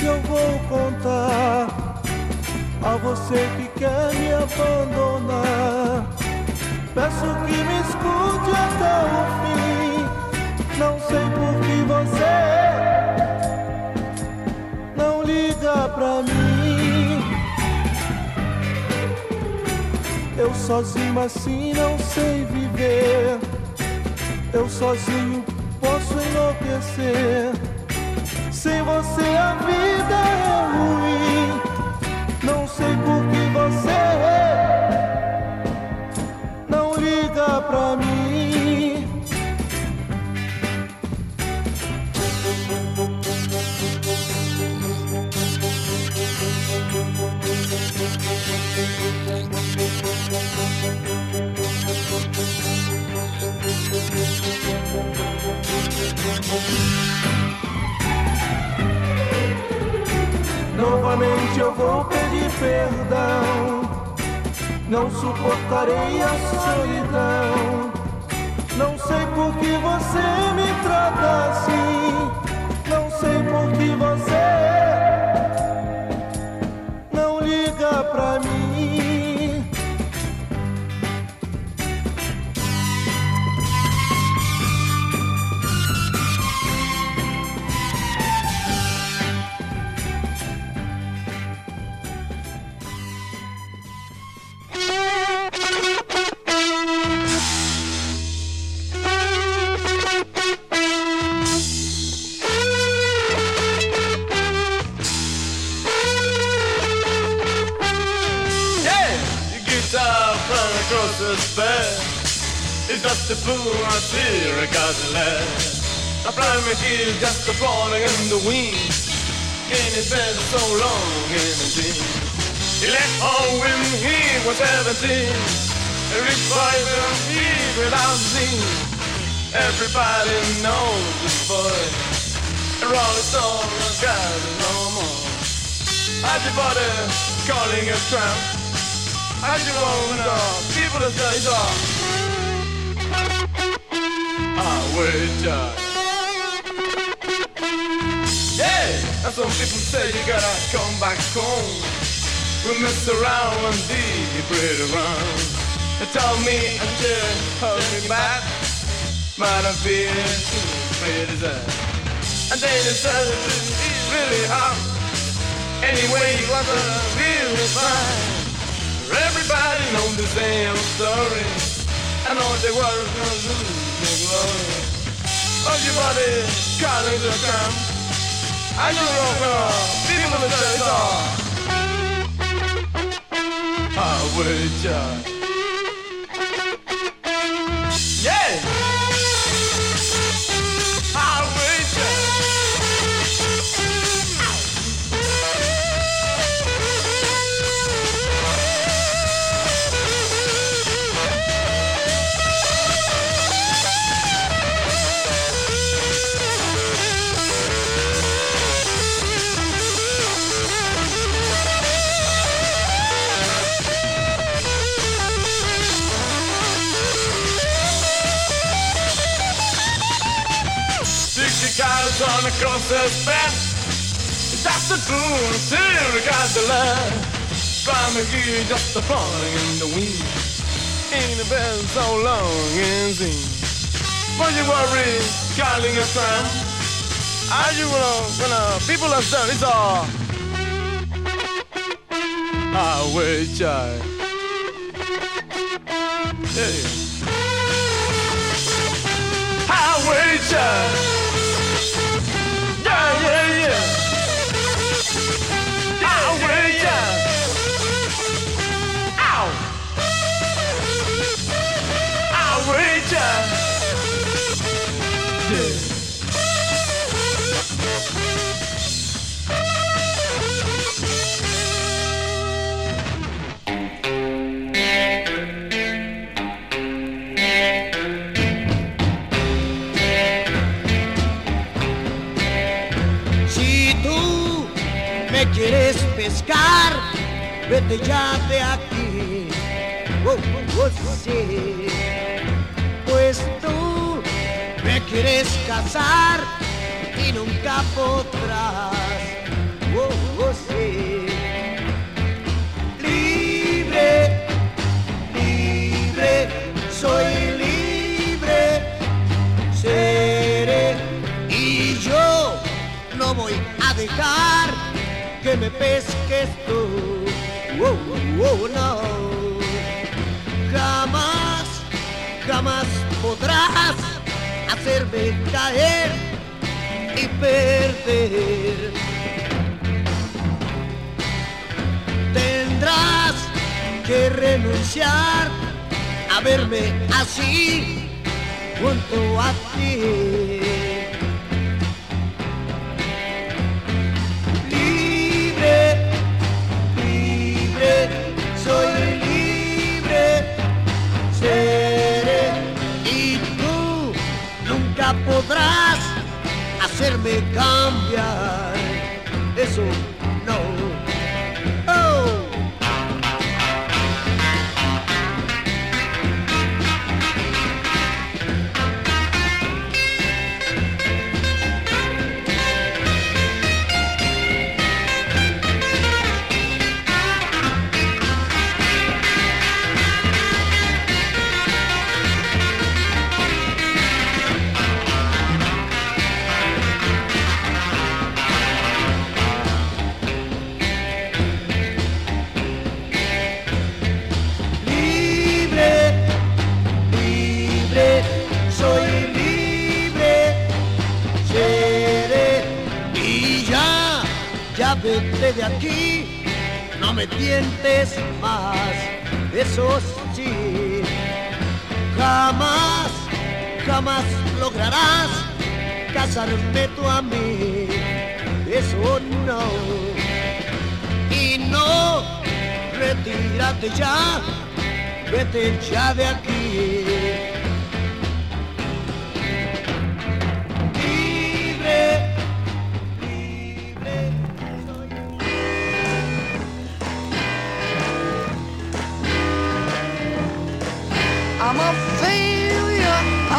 que eu vou contar a você que quer me abandonar. Peço que me escute até o fim. Não sei por que você não liga pra mim. Eu sozinho assim não sei viver. Eu sozinho posso enlouquecer. Eu vou pedir perdão. Não suportarei a solidão. Não sei por que você me trata assim. Não sei por que você regarding that. I my ears just a falling in the wind. And it's been so long in the dream. He left home when he was 17. A rich boy from me without sin. Everybody knows this boy. A rolling stone got no more. Everybody calling a tramp. Just wanna people say so. I wait Yeah, and some people say you gotta come back home. We mess around day, you pretty around. They tell me I should hold me back. Might been too pretty sad. And then they said it's really hot. Anyway, you want to really fine. Everybody knows the same story. I know what they were gonna lose their glory. Oh, your body calling the camp. I just don't. People in the church. I would. Across the span. That's the truth, still got the land. Trying to just the falling in the wind. Ain't been so long and seen. But you worry, calling a tram. Are you gonna, gonna, people are done, it's all. I wait, child. Yeah. Highway child. Yeah, vete ya de aquí. Oh, oh, oh, sí. Pues tú me quieres casar y nunca podrás. Oh, oh, sí. Libre, libre, soy libre seré y yo no voy a dejar que me pesques tú. Oh, no. jamás podrás hacerme caer y perder. Tendrás que renunciar a verme así junto a ti. Nunca podrás hacerme cambiar. Eso no. Tientes más, eso sí, jamás, jamás lograrás casarme tú a mí, eso no, y no, retírate ya vete ya de aquí.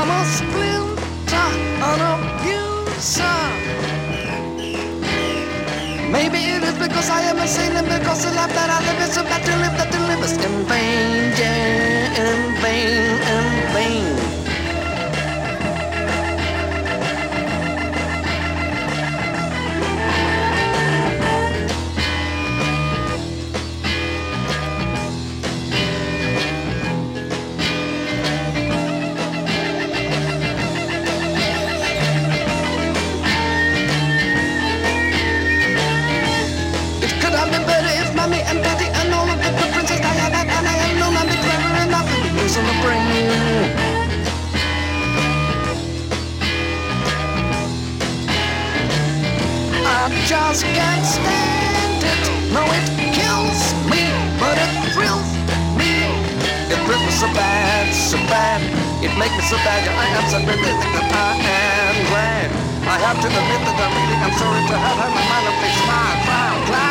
I'm a splinter, an abuser. Maybe it is because I am insane and because the life that I live is bad to live that to live is in vain, yeah, in vain, in vain. Just can't stand it. No, it kills me, but it thrills me. It thrills me so bad, so bad. It makes me so bad. I am so really that I am glad. I have to admit that I really am sorry to have had my mind a smile, clown, clown. When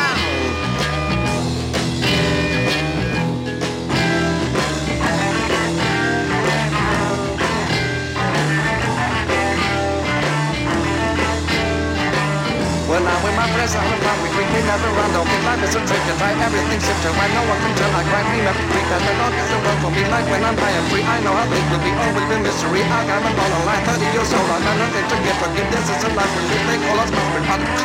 I'm resigning on, We bring never round. okay, life is a trick to try everything shifted. When no one can tell, I quite remember creep that the dog. is the world for me. Like when I'm high and free, I know how it will be. Always been mystery. I got a ball life 30 years old. I got nothing to give. Forgive this is a life we live. They call us must be the of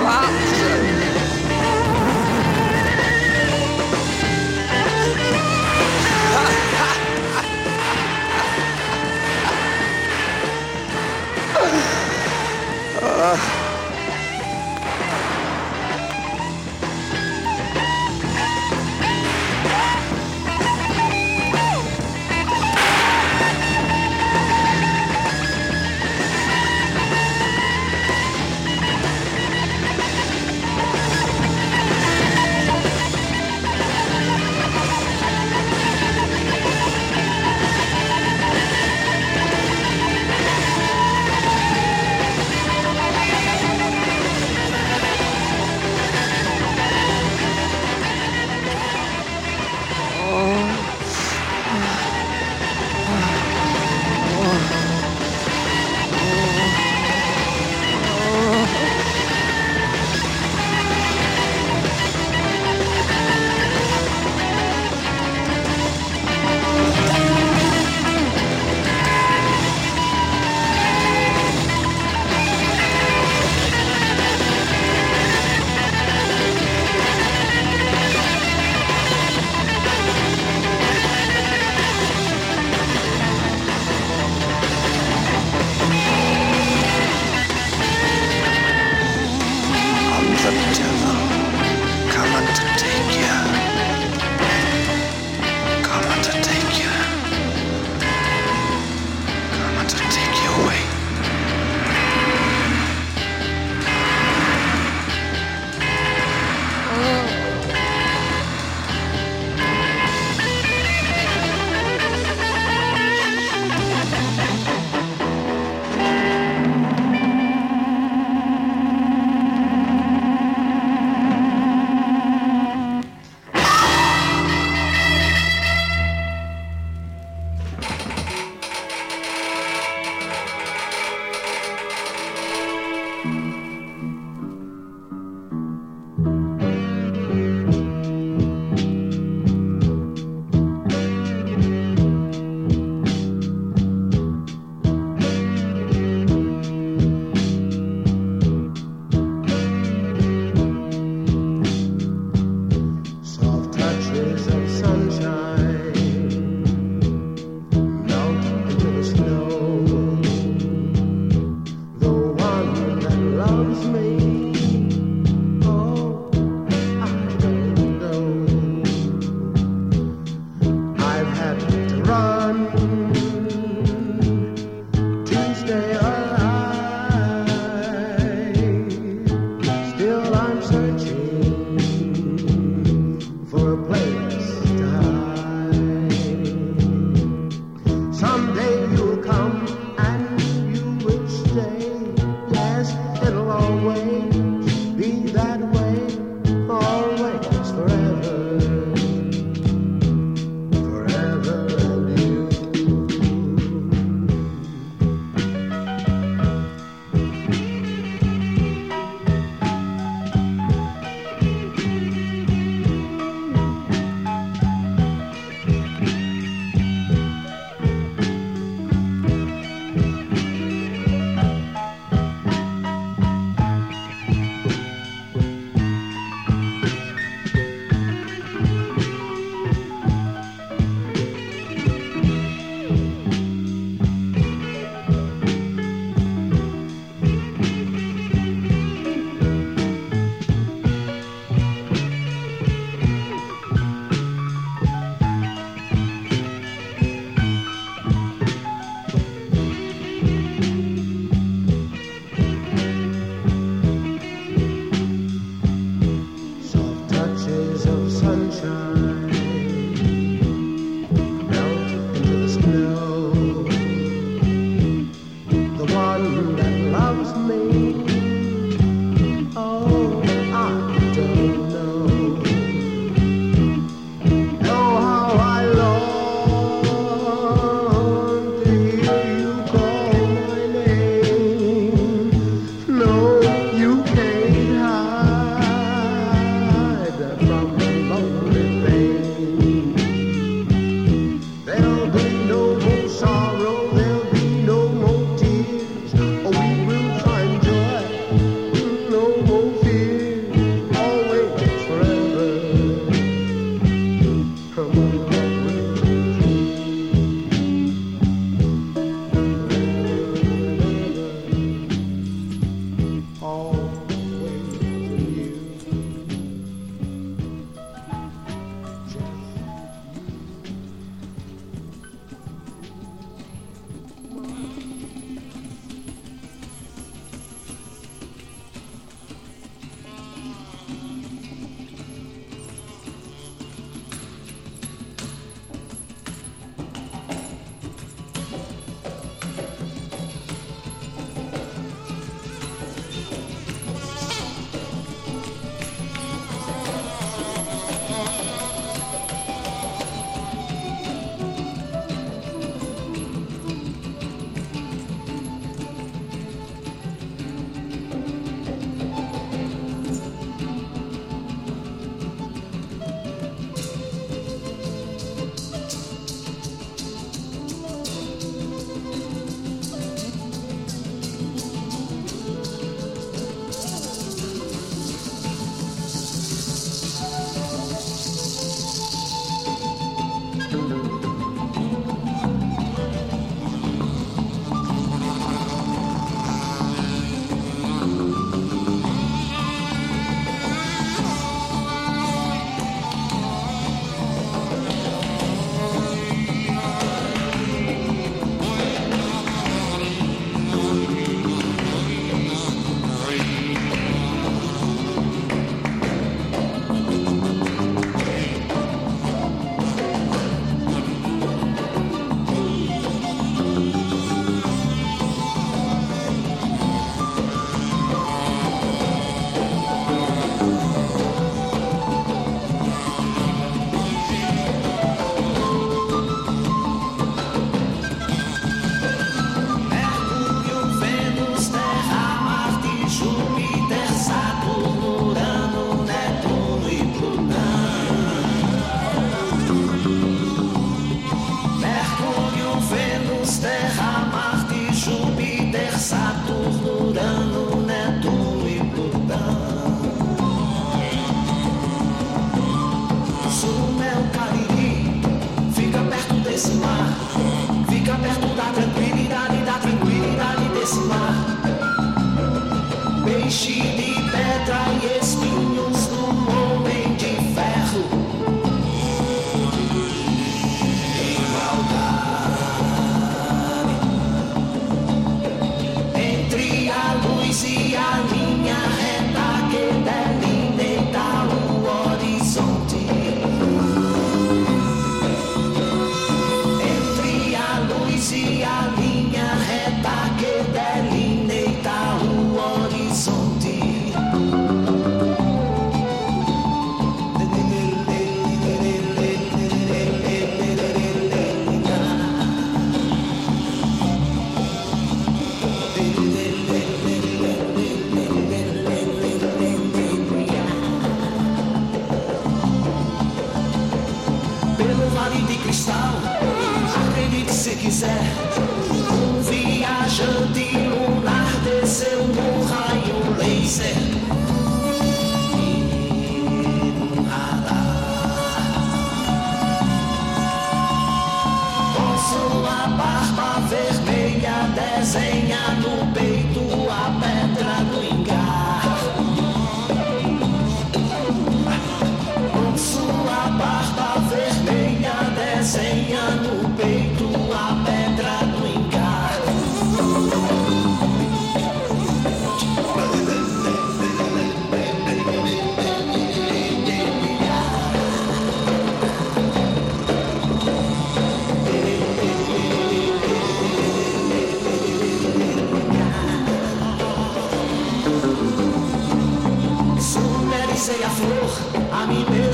Uh...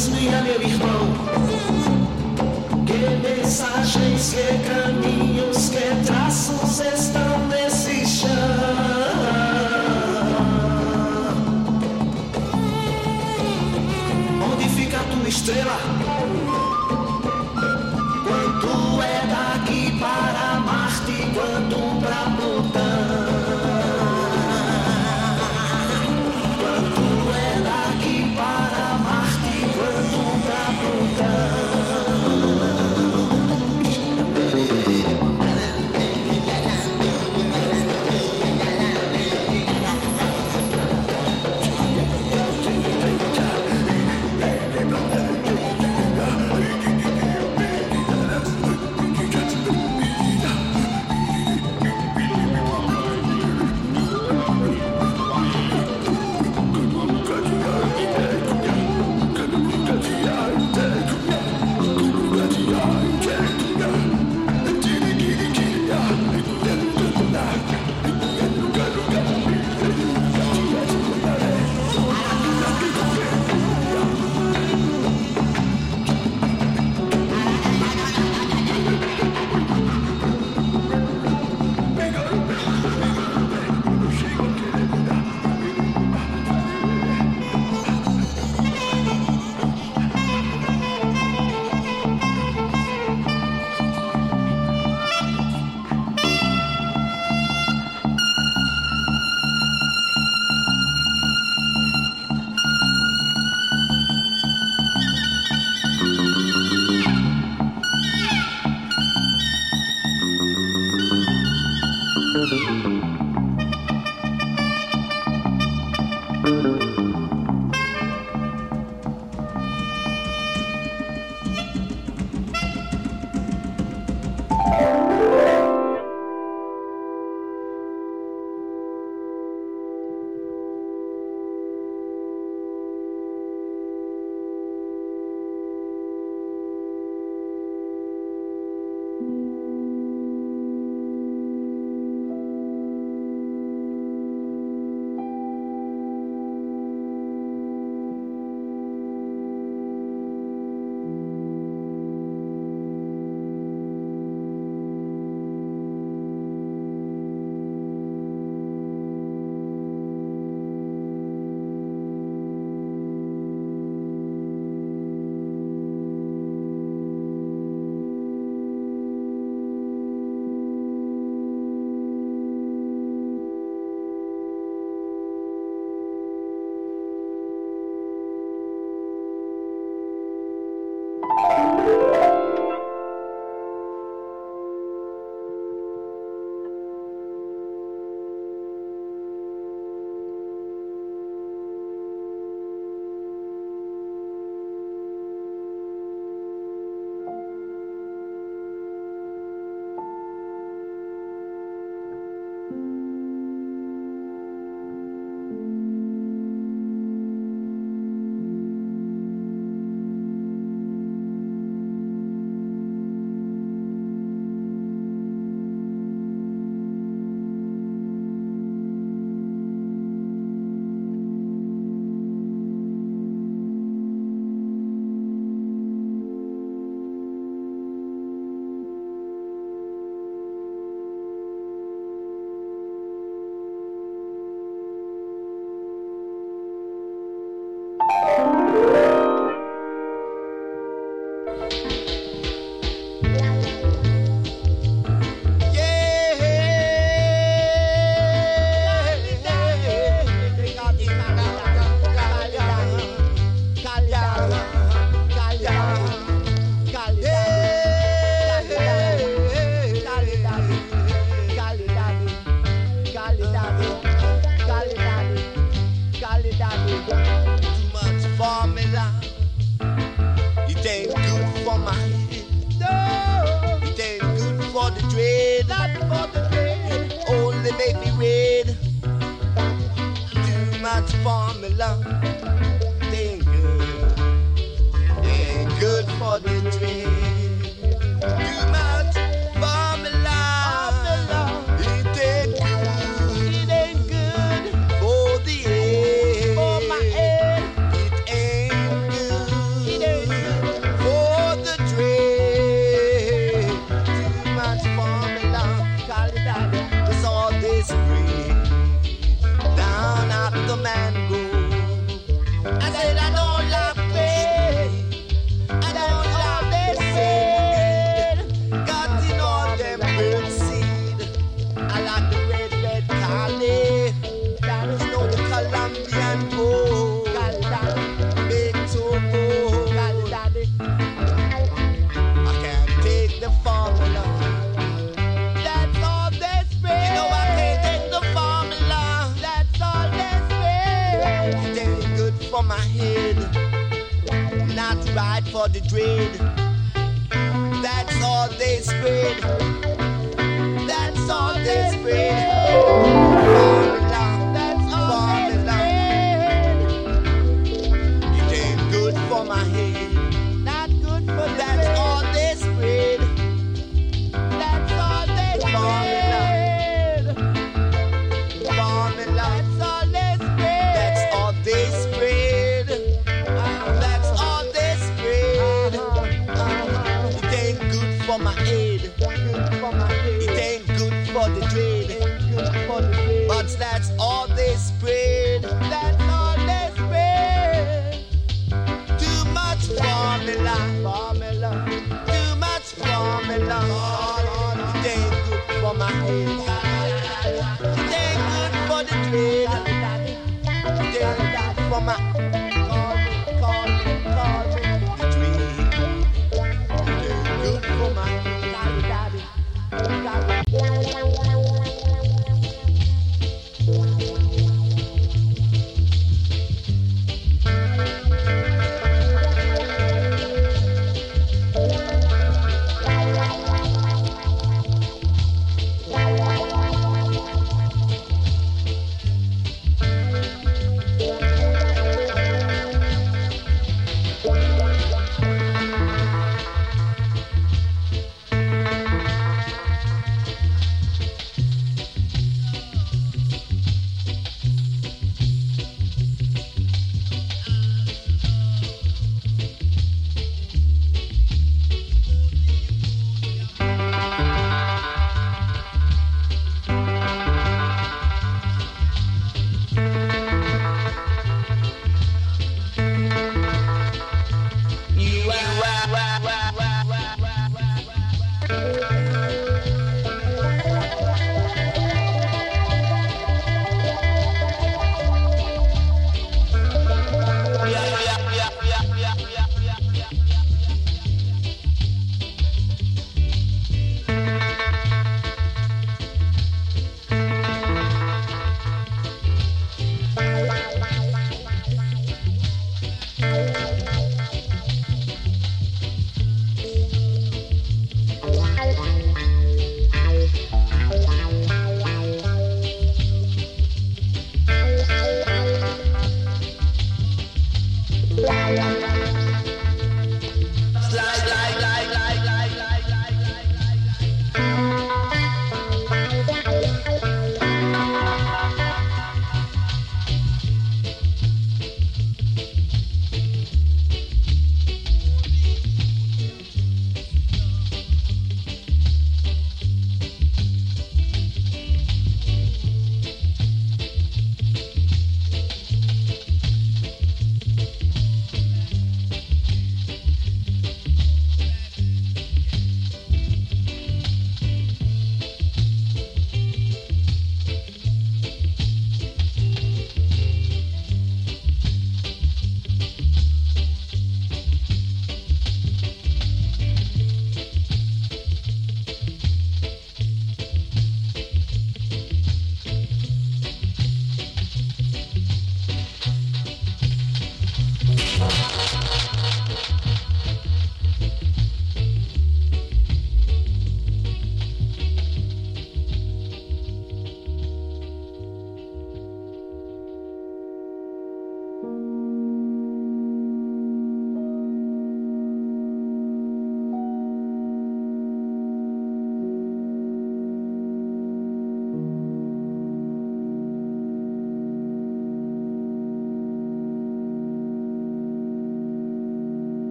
transmira, meu irmão. Que mensagens, que caminhos, que traços estão nesse chão. Onde fica a tua estrela?